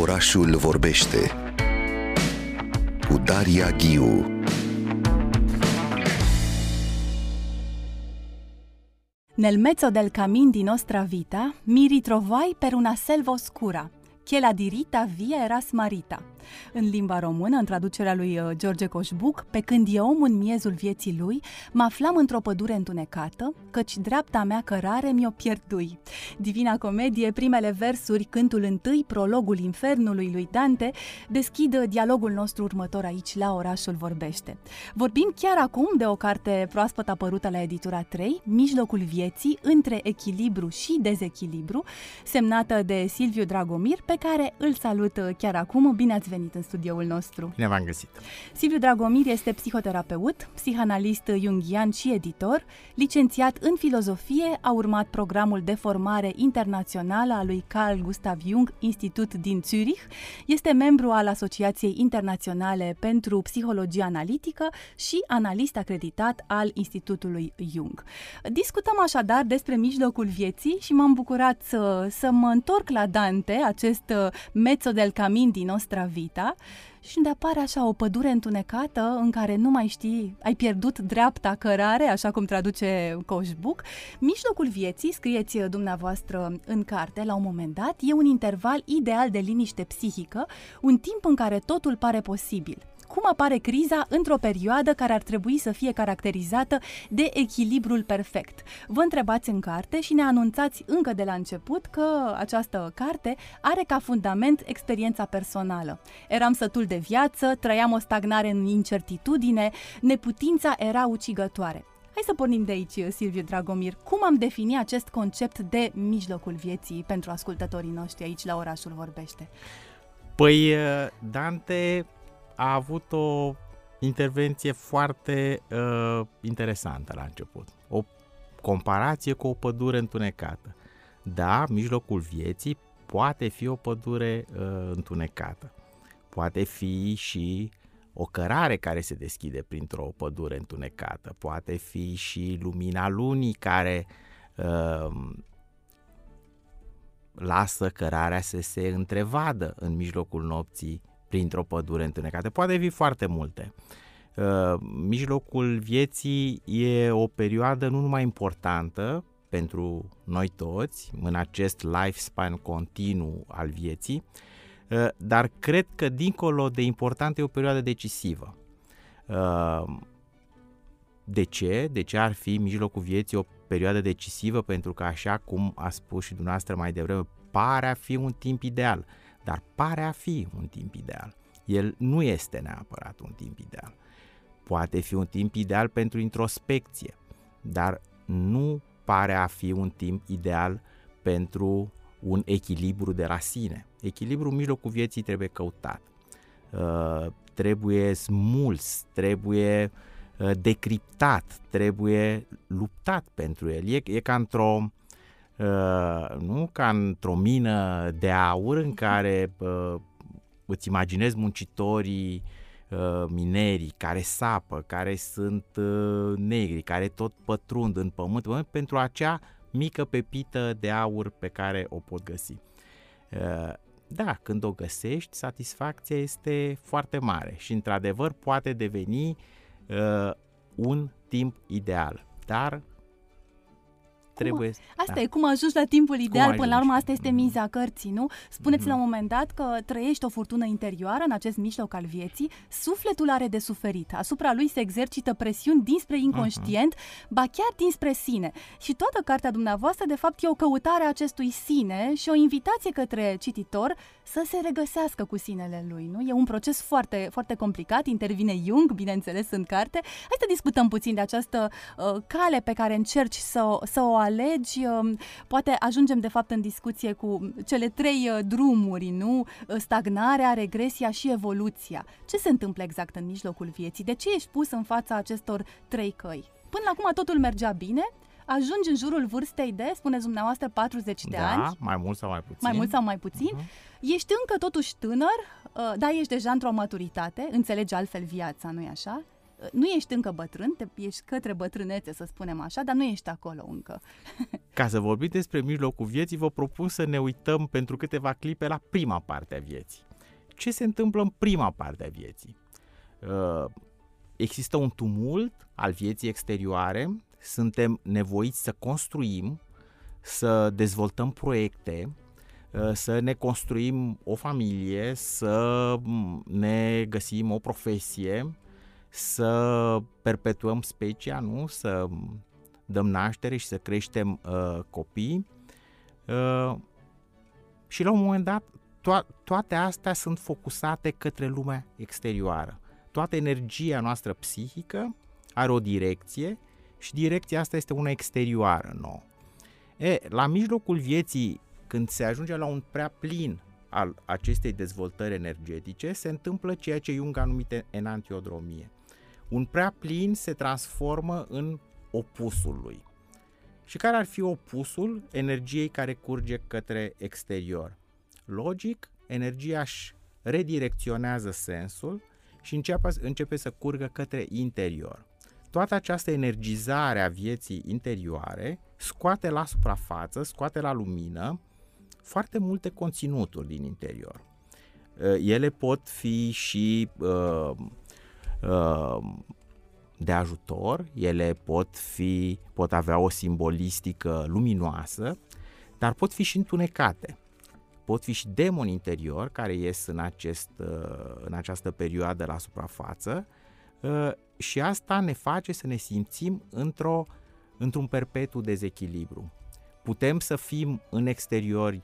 Orașul vorbește cu Daria Ghiu. Nel mezzo del camin di nostra vita mi ritrovai per una selva oscura, che la dirita via era smarita – în limba română, în traducerea lui uh, George Coșbuc, pe când eu, în miezul vieții lui, mă aflam într-o pădure întunecată, căci dreapta mea cărare mi-o pierdui. Divina Comedie, primele versuri, cântul întâi, prologul infernului lui Dante, deschid dialogul nostru următor aici la Orașul Vorbește. Vorbim chiar acum de o carte proaspăt apărută la editura 3, Mijlocul vieții, între echilibru și dezechilibru, semnată de Silviu Dragomir, pe care îl salut uh, chiar acum. Bine ați venit! Venit în studioul nostru. Bine v-am găsit! Silviu Dragomir este psihoterapeut, psihanalist jungian și editor, licențiat în filozofie, a urmat programul de formare internațională a lui Carl Gustav Jung Institut din Zurich, este membru al Asociației Internaționale pentru Psihologie Analitică și analist acreditat al Institutului Jung. Discutăm așadar despre mijlocul vieții și m-am bucurat să, să mă întorc la Dante, acest uh, mezzo del camin din nostra vita, vita și unde apare așa o pădure întunecată în care nu mai știi, ai pierdut dreapta cărare, așa cum traduce Coșbuc. Mijlocul vieții, scrieți dumneavoastră în carte la un moment dat, e un interval ideal de liniște psihică, un timp în care totul pare posibil cum apare criza într-o perioadă care ar trebui să fie caracterizată de echilibrul perfect. Vă întrebați în carte și ne anunțați încă de la început că această carte are ca fundament experiența personală. Eram sătul de viață, trăiam o stagnare în incertitudine, neputința era ucigătoare. Hai să pornim de aici, Silviu Dragomir. Cum am definit acest concept de mijlocul vieții pentru ascultătorii noștri aici la Orașul Vorbește? Păi, Dante a avut o intervenție foarte uh, interesantă la început. O comparație cu o pădure întunecată. Da, mijlocul vieții poate fi o pădure uh, întunecată. Poate fi și o cărare care se deschide printr-o pădure întunecată. Poate fi și lumina lunii care uh, lasă cărarea să se întrevadă în mijlocul nopții printr-o pădure întunecată. Poate fi foarte multe. Uh, mijlocul vieții e o perioadă nu numai importantă pentru noi toți, în acest lifespan continuu al vieții, uh, dar cred că dincolo de important e o perioadă decisivă. Uh, de ce? De ce ar fi mijlocul vieții o perioadă decisivă? Pentru că, așa cum a spus și dumneavoastră mai devreme, pare a fi un timp ideal dar pare a fi un timp ideal. El nu este neapărat un timp ideal. Poate fi un timp ideal pentru introspecție, dar nu pare a fi un timp ideal pentru un echilibru de la sine. Echilibrul în mijlocul vieții trebuie căutat. Uh, trebuie smuls, trebuie uh, decriptat, trebuie luptat pentru el. E, e ca într-o Uh, nu ca într-o mină de aur în care uh, îți imaginezi muncitorii uh, minerii care sapă, care sunt uh, negri, care tot pătrund în pământ, pământ pentru acea mică pepită de aur pe care o pot găsi. Uh, da, când o găsești, satisfacția este foarte mare și într-adevăr poate deveni uh, un timp ideal, dar trebuie... Asta da. e, cum ajungi la timpul ideal, până la urmă asta este miza cărții, nu? Spuneți mm-hmm. la un moment dat că trăiești o furtună interioară în acest mijloc al vieții, sufletul are de suferit, asupra lui se exercită presiuni dinspre inconștient, mm-hmm. ba chiar dinspre sine. Și toată cartea dumneavoastră, de fapt, e o căutare a acestui sine și o invitație către cititor să se regăsească cu sinele lui, nu? E un proces foarte, foarte complicat, intervine Jung, bineînțeles, în carte. Hai să discutăm puțin de această uh, cale pe care încerci să, să o alegi, um, poate ajungem de fapt în discuție cu cele trei uh, drumuri, nu? Uh, stagnarea, regresia și evoluția. Ce se întâmplă exact în mijlocul vieții? De ce ești pus în fața acestor trei căi? Până acum totul mergea bine, ajungi în jurul vârstei de, spuneți dumneavoastră, 40 de da, ani. mai mult sau mai puțin. Mai mult sau mai puțin. Uh-huh. Ești încă totuși tânăr, uh, dar ești deja într-o maturitate, înțelegi altfel viața, nu-i așa? Nu ești încă bătrân, te, ești către bătrânețe, să spunem așa, dar nu ești acolo încă. Ca să vorbim despre mijlocul vieții, vă propun să ne uităm pentru câteva clipe la prima parte a vieții. Ce se întâmplă în prima parte a vieții? Uh, există un tumult al vieții exterioare, suntem nevoiți să construim, să dezvoltăm proiecte, uh, să ne construim o familie, să ne găsim o profesie, să perpetuăm specia, nu? Să dăm naștere și să creștem uh, copii. Uh, și la un moment dat, to- toate astea sunt focusate către lumea exterioară. Toată energia noastră psihică are o direcție și direcția asta este una exterioară nouă. E, la mijlocul vieții, când se ajunge la un prea plin al acestei dezvoltări energetice, se întâmplă ceea ce Jung a numit enantiodromie. Un prea plin se transformă în opusul lui. Și care ar fi opusul energiei care curge către exterior? Logic, energia își redirecționează sensul și începe, începe să curgă către interior. Toată această energizare a vieții interioare scoate la suprafață, scoate la lumină foarte multe conținuturi din interior. Ele pot fi și uh, uh, de ajutor, ele pot fi pot avea o simbolistică luminoasă, dar pot fi și întunecate. Pot fi și demoni interior care ies în, acest, uh, în această perioadă la suprafață uh, și asta ne face să ne simțim într-o, într-un perpetu dezechilibru. Putem să fim în exteriori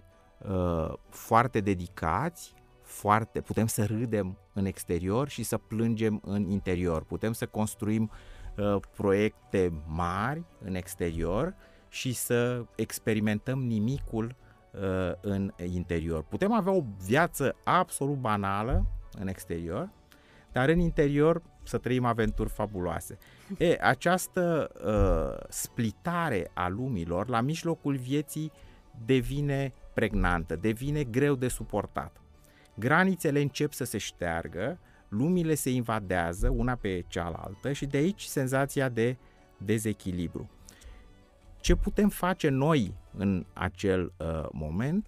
uh, foarte dedicați, foarte, putem să râdem în exterior și să plângem în interior. Putem să construim uh, proiecte mari în exterior și să experimentăm nimicul uh, în interior. Putem avea o viață absolut banală în exterior, dar în interior să trăim aventuri fabuloase. E, această uh, splitare a lumilor la mijlocul vieții devine pregnantă, devine greu de suportat granițele încep să se șteargă, lumile se invadează una pe cealaltă și de aici senzația de dezechilibru. Ce putem face noi în acel uh, moment?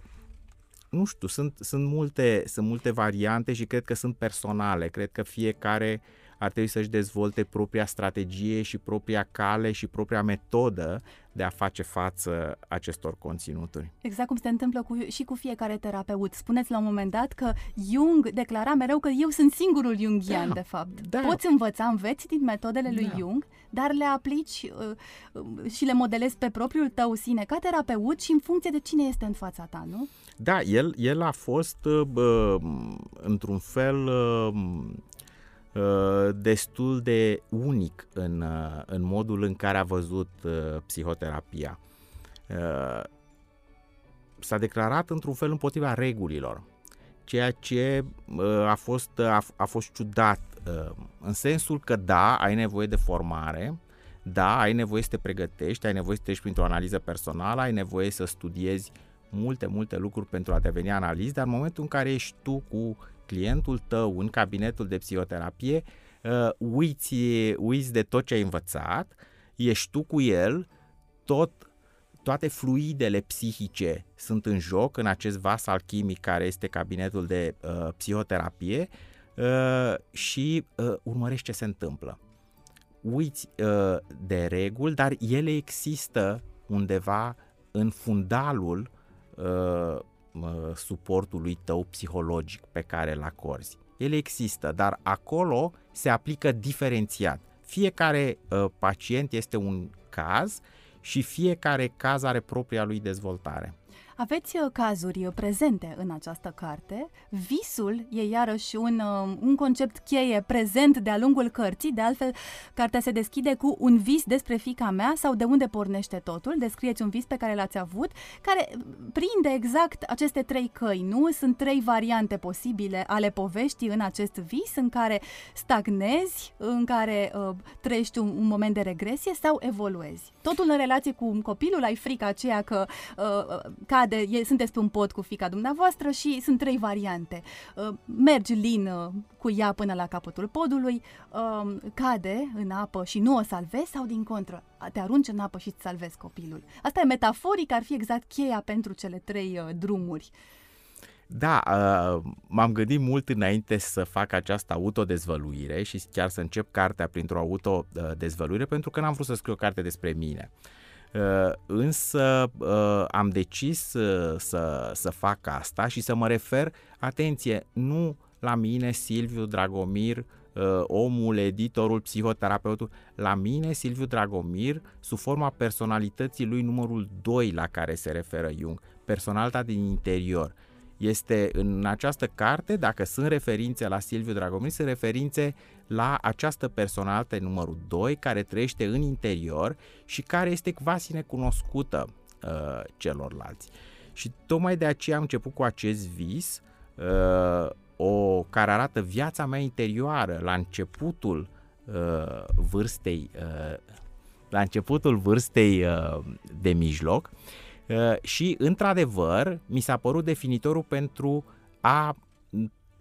Nu știu, sunt, sunt, multe, sunt multe variante și cred că sunt personale. Cred că fiecare ar trebui să-și dezvolte propria strategie și propria cale și propria metodă de a face față acestor conținuturi. Exact cum se întâmplă cu, și cu fiecare terapeut. Spuneți la un moment dat că Jung declara mereu că eu sunt singurul Jungian, da, de fapt. Da. Poți învăța, înveți din metodele lui da. Jung, dar le aplici uh, uh, și le modelezi pe propriul tău sine ca terapeut și în funcție de cine este în fața ta, nu? Da, el, el a fost uh, într-un fel uh, Uh, destul de unic în, uh, în modul în care a văzut uh, psihoterapia. S-a declarat într-un fel împotriva regulilor, ceea ce a fost, a, a fost ciudat, în sensul că da, ai nevoie de formare, da, ai nevoie să te pregătești, ai nevoie să treci printr-o analiză personală, ai nevoie să studiezi multe, multe lucruri pentru a deveni analist, dar în momentul în care ești tu cu clientul tău în cabinetul de psihoterapie, uh, uiți, uiți de tot ce ai învățat, ești tu cu el, tot, toate fluidele psihice sunt în joc în acest vas alchimic care este cabinetul de uh, psihoterapie uh, și uh, urmărești ce se întâmplă. Uiți uh, de reguli, dar ele există undeva în fundalul uh, suportului tău psihologic pe care îl acorzi. Ele există, dar acolo se aplică diferențiat. Fiecare uh, pacient este un caz și fiecare caz are propria lui dezvoltare. Aveți uh, cazuri uh, prezente în această carte. Visul e iarăși un, uh, un concept cheie prezent de-a lungul cărții. De altfel, cartea se deschide cu un vis despre fica mea sau de unde pornește totul. Descrieți un vis pe care l-ați avut, care prinde exact aceste trei căi, nu? Sunt trei variante posibile ale poveștii în acest vis, în care stagnezi, în care uh, trăiești un, un moment de regresie sau evoluezi. Totul în relație cu copilul, ai frica aceea că uh, cade, e, sunteți pe un pod cu fica dumneavoastră și sunt trei variante. Uh, mergi lin uh, cu ea până la capătul podului, uh, cade în apă și nu o salvezi sau din contră, te arunci în apă și îți salvezi copilul. Asta e metaforic, ar fi exact cheia pentru cele trei uh, drumuri. Da, uh, m-am gândit mult înainte să fac această autodezvăluire și chiar să încep cartea printr-o autodezvăluire pentru că n-am vrut să scriu o carte despre mine. Uh, însă uh, am decis uh, să, să fac asta și să mă refer, atenție, nu la mine, Silviu Dragomir, omul, editorul, psihoterapeutul, la mine, Silviu Dragomir, sub forma personalității lui numărul 2 la care se referă Jung, personalitatea din interior este în această carte, dacă sunt referințe la Silviu Dragomir, sunt referințe la această personalitate numărul 2 care trăiește în interior și care este quasi necunoscută uh, celorlalți. Și tocmai de aceea am început cu acest vis, uh, o care arată viața mea interioară la începutul uh, vârstei uh, la începutul vârstei uh, de mijloc Uh, și, într-adevăr, mi s-a părut definitorul pentru a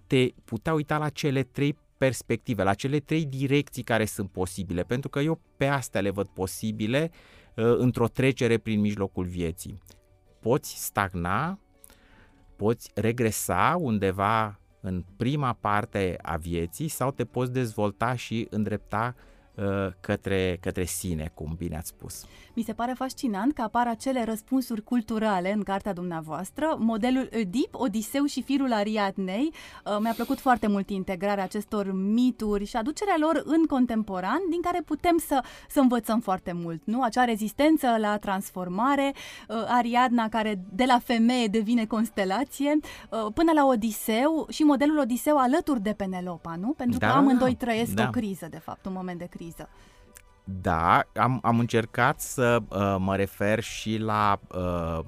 te putea uita la cele trei perspective, la cele trei direcții care sunt posibile, pentru că eu pe astea le văd posibile uh, într-o trecere prin mijlocul vieții. Poți stagna, poți regresa undeva în prima parte a vieții sau te poți dezvolta și îndrepta uh, Uh, către, către sine, cum bine ați spus. Mi se pare fascinant că apar acele răspunsuri culturale în cartea dumneavoastră, modelul Oedip, Odiseu și firul Ariadnei. Uh, mi-a plăcut foarte mult integrarea acestor mituri și aducerea lor în contemporan, din care putem să, să învățăm foarte mult, nu? Acea rezistență la transformare, uh, Ariadna care de la femeie devine constelație, până la Odiseu și modelul Odiseu alături de Penelopa, nu? Pentru da, că amândoi trăiesc da. o criză, de fapt, un moment de criză criză. Da, am, am încercat să uh, mă refer și la uh,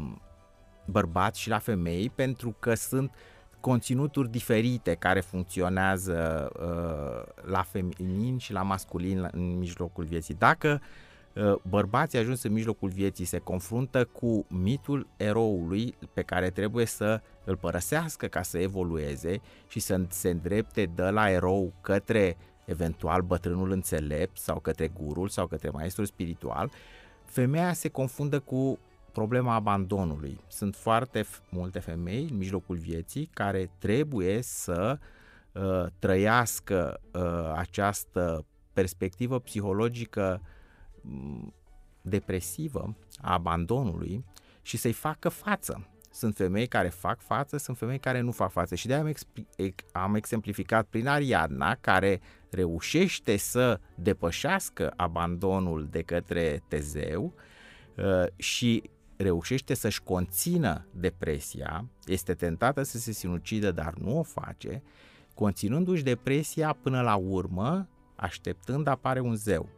bărbați și la femei pentru că sunt conținuturi diferite care funcționează uh, la feminin și la masculin în mijlocul vieții. Dacă uh, bărbații ajuns în mijlocul vieții se confruntă cu mitul eroului pe care trebuie să îl părăsească ca să evolueze și să se îndrepte de la erou către eventual bătrânul înțelept sau către gurul sau către maestrul spiritual, femeia se confundă cu problema abandonului. Sunt foarte multe femei în mijlocul vieții care trebuie să uh, trăiască uh, această perspectivă psihologică um, depresivă a abandonului și să-i facă față. Sunt femei care fac față, sunt femei care nu fac față. Și de-aia am, exp- am exemplificat prin Ariadna, care reușește să depășească abandonul de către Tezeu uh, și reușește să-și conțină depresia, este tentată să se sinucidă, dar nu o face, conținându-și depresia până la urmă, așteptând apare un zeu.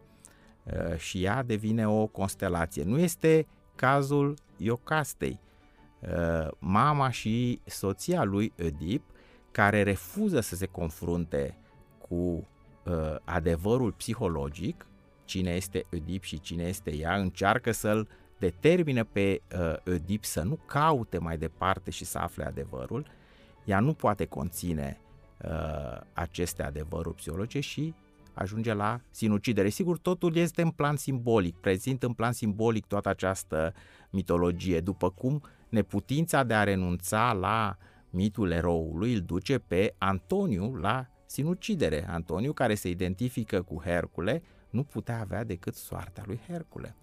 Uh, și ea devine o constelație. Nu este cazul Iocastei, uh, mama și soția lui Oedip, care refuză să se confrunte cu uh, adevărul psihologic, cine este Oedip și cine este ea, încearcă să-l determine pe uh, Oedip să nu caute mai departe și să afle adevărul, ea nu poate conține uh, aceste adevăruri psihologice și ajunge la sinucidere. Sigur, totul este în plan simbolic, prezint în plan simbolic toată această mitologie, după cum neputința de a renunța la mitul eroului îl duce pe Antoniu la sinucidere. Antoniu, care se identifică cu Hercule, nu putea avea decât soarta lui Hercule.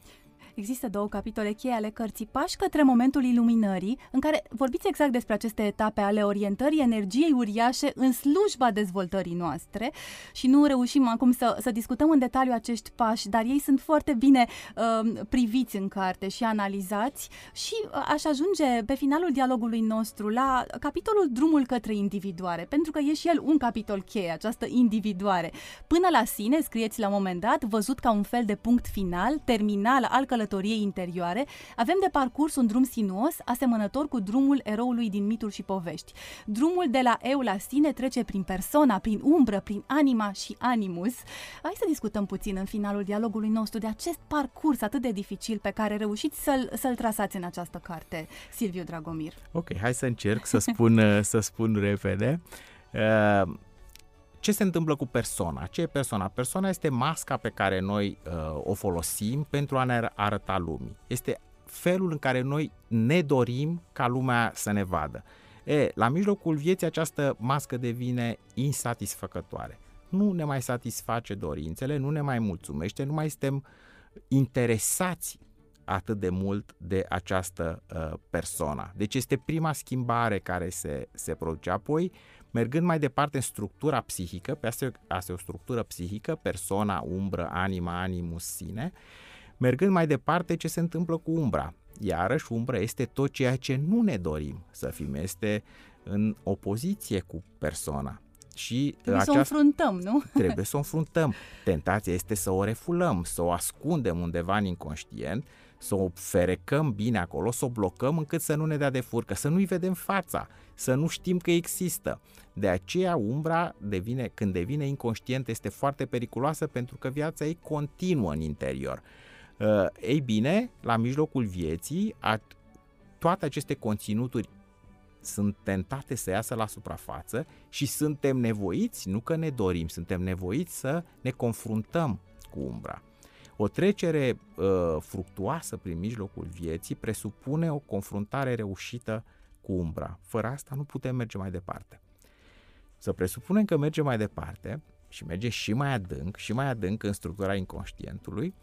Există două capitole cheie ale cărții, Pași către momentul iluminării, în care vorbiți exact despre aceste etape ale orientării energiei uriașe în slujba dezvoltării noastre și nu reușim acum să, să discutăm în detaliu acești pași, dar ei sunt foarte bine uh, priviți în carte și analizați și uh, aș ajunge pe finalul dialogului nostru la capitolul Drumul către individuare, pentru că e și el un capitol cheie, această individuare. Până la sine, scrieți la un moment dat, văzut ca un fel de punct final, terminal al călătoriei călătoriei interioare, avem de parcurs un drum sinuos, asemănător cu drumul eroului din mituri și povești. Drumul de la eu la sine trece prin persona, prin umbră, prin anima și animus. Hai să discutăm puțin în finalul dialogului nostru de acest parcurs atât de dificil pe care reușiți să-l, să-l trasați în această carte, Silviu Dragomir. Ok, hai să încerc să spun, să spun repede. Uh, ce se întâmplă cu persoana? Ce e persoana? Persoana este masca pe care noi uh, o folosim pentru a ne arăta lumii. Este felul în care noi ne dorim ca lumea să ne vadă. E, la mijlocul vieții această mască devine insatisfăcătoare. Nu ne mai satisface dorințele, nu ne mai mulțumește, nu mai suntem interesați atât de mult de această uh, persoană. Deci este prima schimbare care se, se produce. Apoi, mergând mai departe în structura psihică, pe asta, asta e o structură psihică, persoana, umbră, anima, animus, sine, mergând mai departe, ce se întâmplă cu umbra? Iarăși, umbra este tot ceea ce nu ne dorim să fim, este în opoziție cu persoana. Și trebuie aceasta, să o înfruntăm, nu? Trebuie să o înfruntăm. Tentația este să o refulăm, să o ascundem undeva în inconștient, să o ferecăm bine acolo, să o blocăm încât să nu ne dea de furcă, să nu-i vedem fața, să nu știm că există. De aceea umbra devine, când devine inconștient este foarte periculoasă pentru că viața ei continuă în interior. Uh, ei bine, la mijlocul vieții, a, toate aceste conținuturi sunt tentate să iasă la suprafață și suntem nevoiți, nu că ne dorim, suntem nevoiți să ne confruntăm cu umbra. O trecere uh, fructuoasă prin mijlocul vieții presupune o confruntare reușită cu umbra. Fără asta nu putem merge mai departe. Să presupunem că merge mai departe și merge și mai adânc, și mai adânc în structura inconștientului,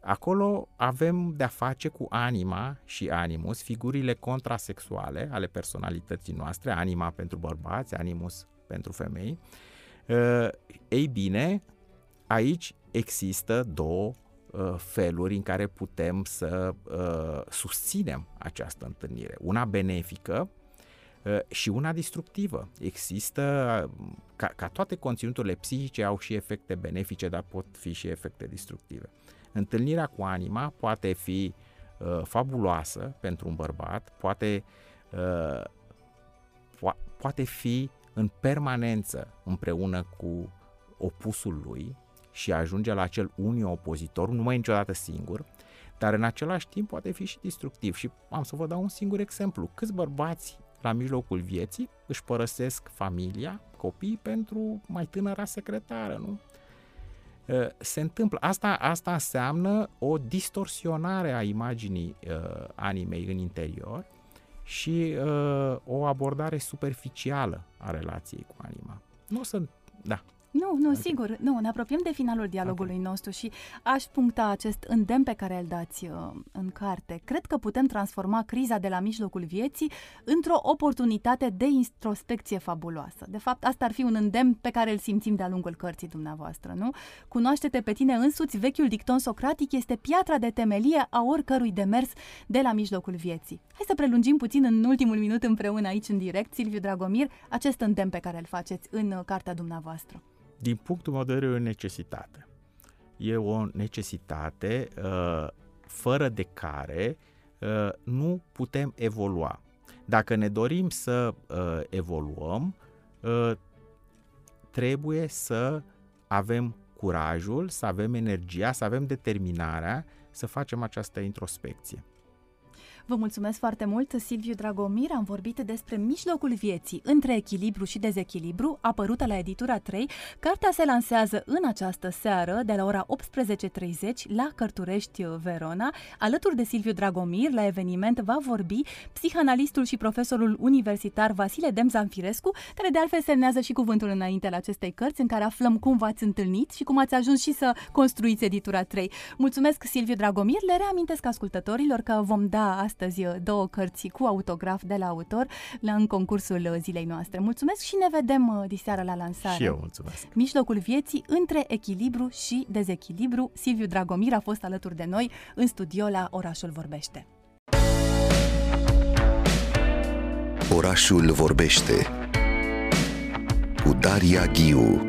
acolo avem de-a face cu anima și animus, figurile contrasexuale ale personalității noastre, anima pentru bărbați, animus pentru femei. Uh, ei bine, aici există două uh, feluri în care putem să uh, susținem această întâlnire. Una benefică uh, și una destructivă. Există, ca, ca toate conținuturile psihice au și efecte benefice, dar pot fi și efecte destructive. Întâlnirea cu anima poate fi uh, fabuloasă pentru un bărbat, poate, uh, po- poate fi în permanență împreună cu opusul lui, și ajunge la acel unii opozitor, nu mai niciodată singur, dar în același timp poate fi și destructiv. Și am să vă dau un singur exemplu. Câți bărbați la mijlocul vieții își părăsesc familia, copiii pentru mai tânăra secretară, nu? Se întâmplă. Asta, asta înseamnă o distorsionare a imaginii uh, animei în interior și uh, o abordare superficială a relației cu anima. Nu sunt, da, nu, nu, okay. sigur. Nu, ne apropiem de finalul dialogului okay. nostru și aș puncta acest îndemn pe care îl dați uh, în carte. Cred că putem transforma criza de la mijlocul vieții într-o oportunitate de introspecție fabuloasă. De fapt, asta ar fi un îndemn pe care îl simțim de-a lungul cărții dumneavoastră, nu? Cunoaște-te pe tine însuți, vechiul dicton socratic este piatra de temelie a oricărui demers de la mijlocul vieții. Hai să prelungim puțin în ultimul minut împreună aici în direct, Silviu Dragomir, acest îndemn pe care îl faceți în uh, cartea dumneavoastră din punctul meu de vedere, e o necesitate. E o necesitate uh, fără de care uh, nu putem evolua. Dacă ne dorim să uh, evoluăm, uh, trebuie să avem curajul, să avem energia, să avem determinarea să facem această introspecție. Vă mulțumesc foarte mult, Silviu Dragomir. Am vorbit despre mijlocul vieții între echilibru și dezechilibru, apărută la editura 3. Cartea se lansează în această seară, de la ora 18.30, la Cărturești, Verona. Alături de Silviu Dragomir, la eveniment va vorbi psihanalistul și profesorul universitar Vasile Demzanfirescu, care de altfel semnează și cuvântul înainte la acestei cărți, în care aflăm cum v-ați întâlnit și cum ați ajuns și să construiți editura 3. Mulțumesc, Silviu Dragomir. Le reamintesc ascultătorilor că vom da astăzi astăzi uh, două cărți cu autograf de la autor la, în concursul uh, zilei noastre. Mulțumesc și ne vedem uh, diseară la lansare. Și eu mulțumesc. Mijlocul vieții între echilibru și dezechilibru. Silviu Dragomir a fost alături de noi în studio la Orașul Vorbește. Orașul Vorbește cu Daria Ghiu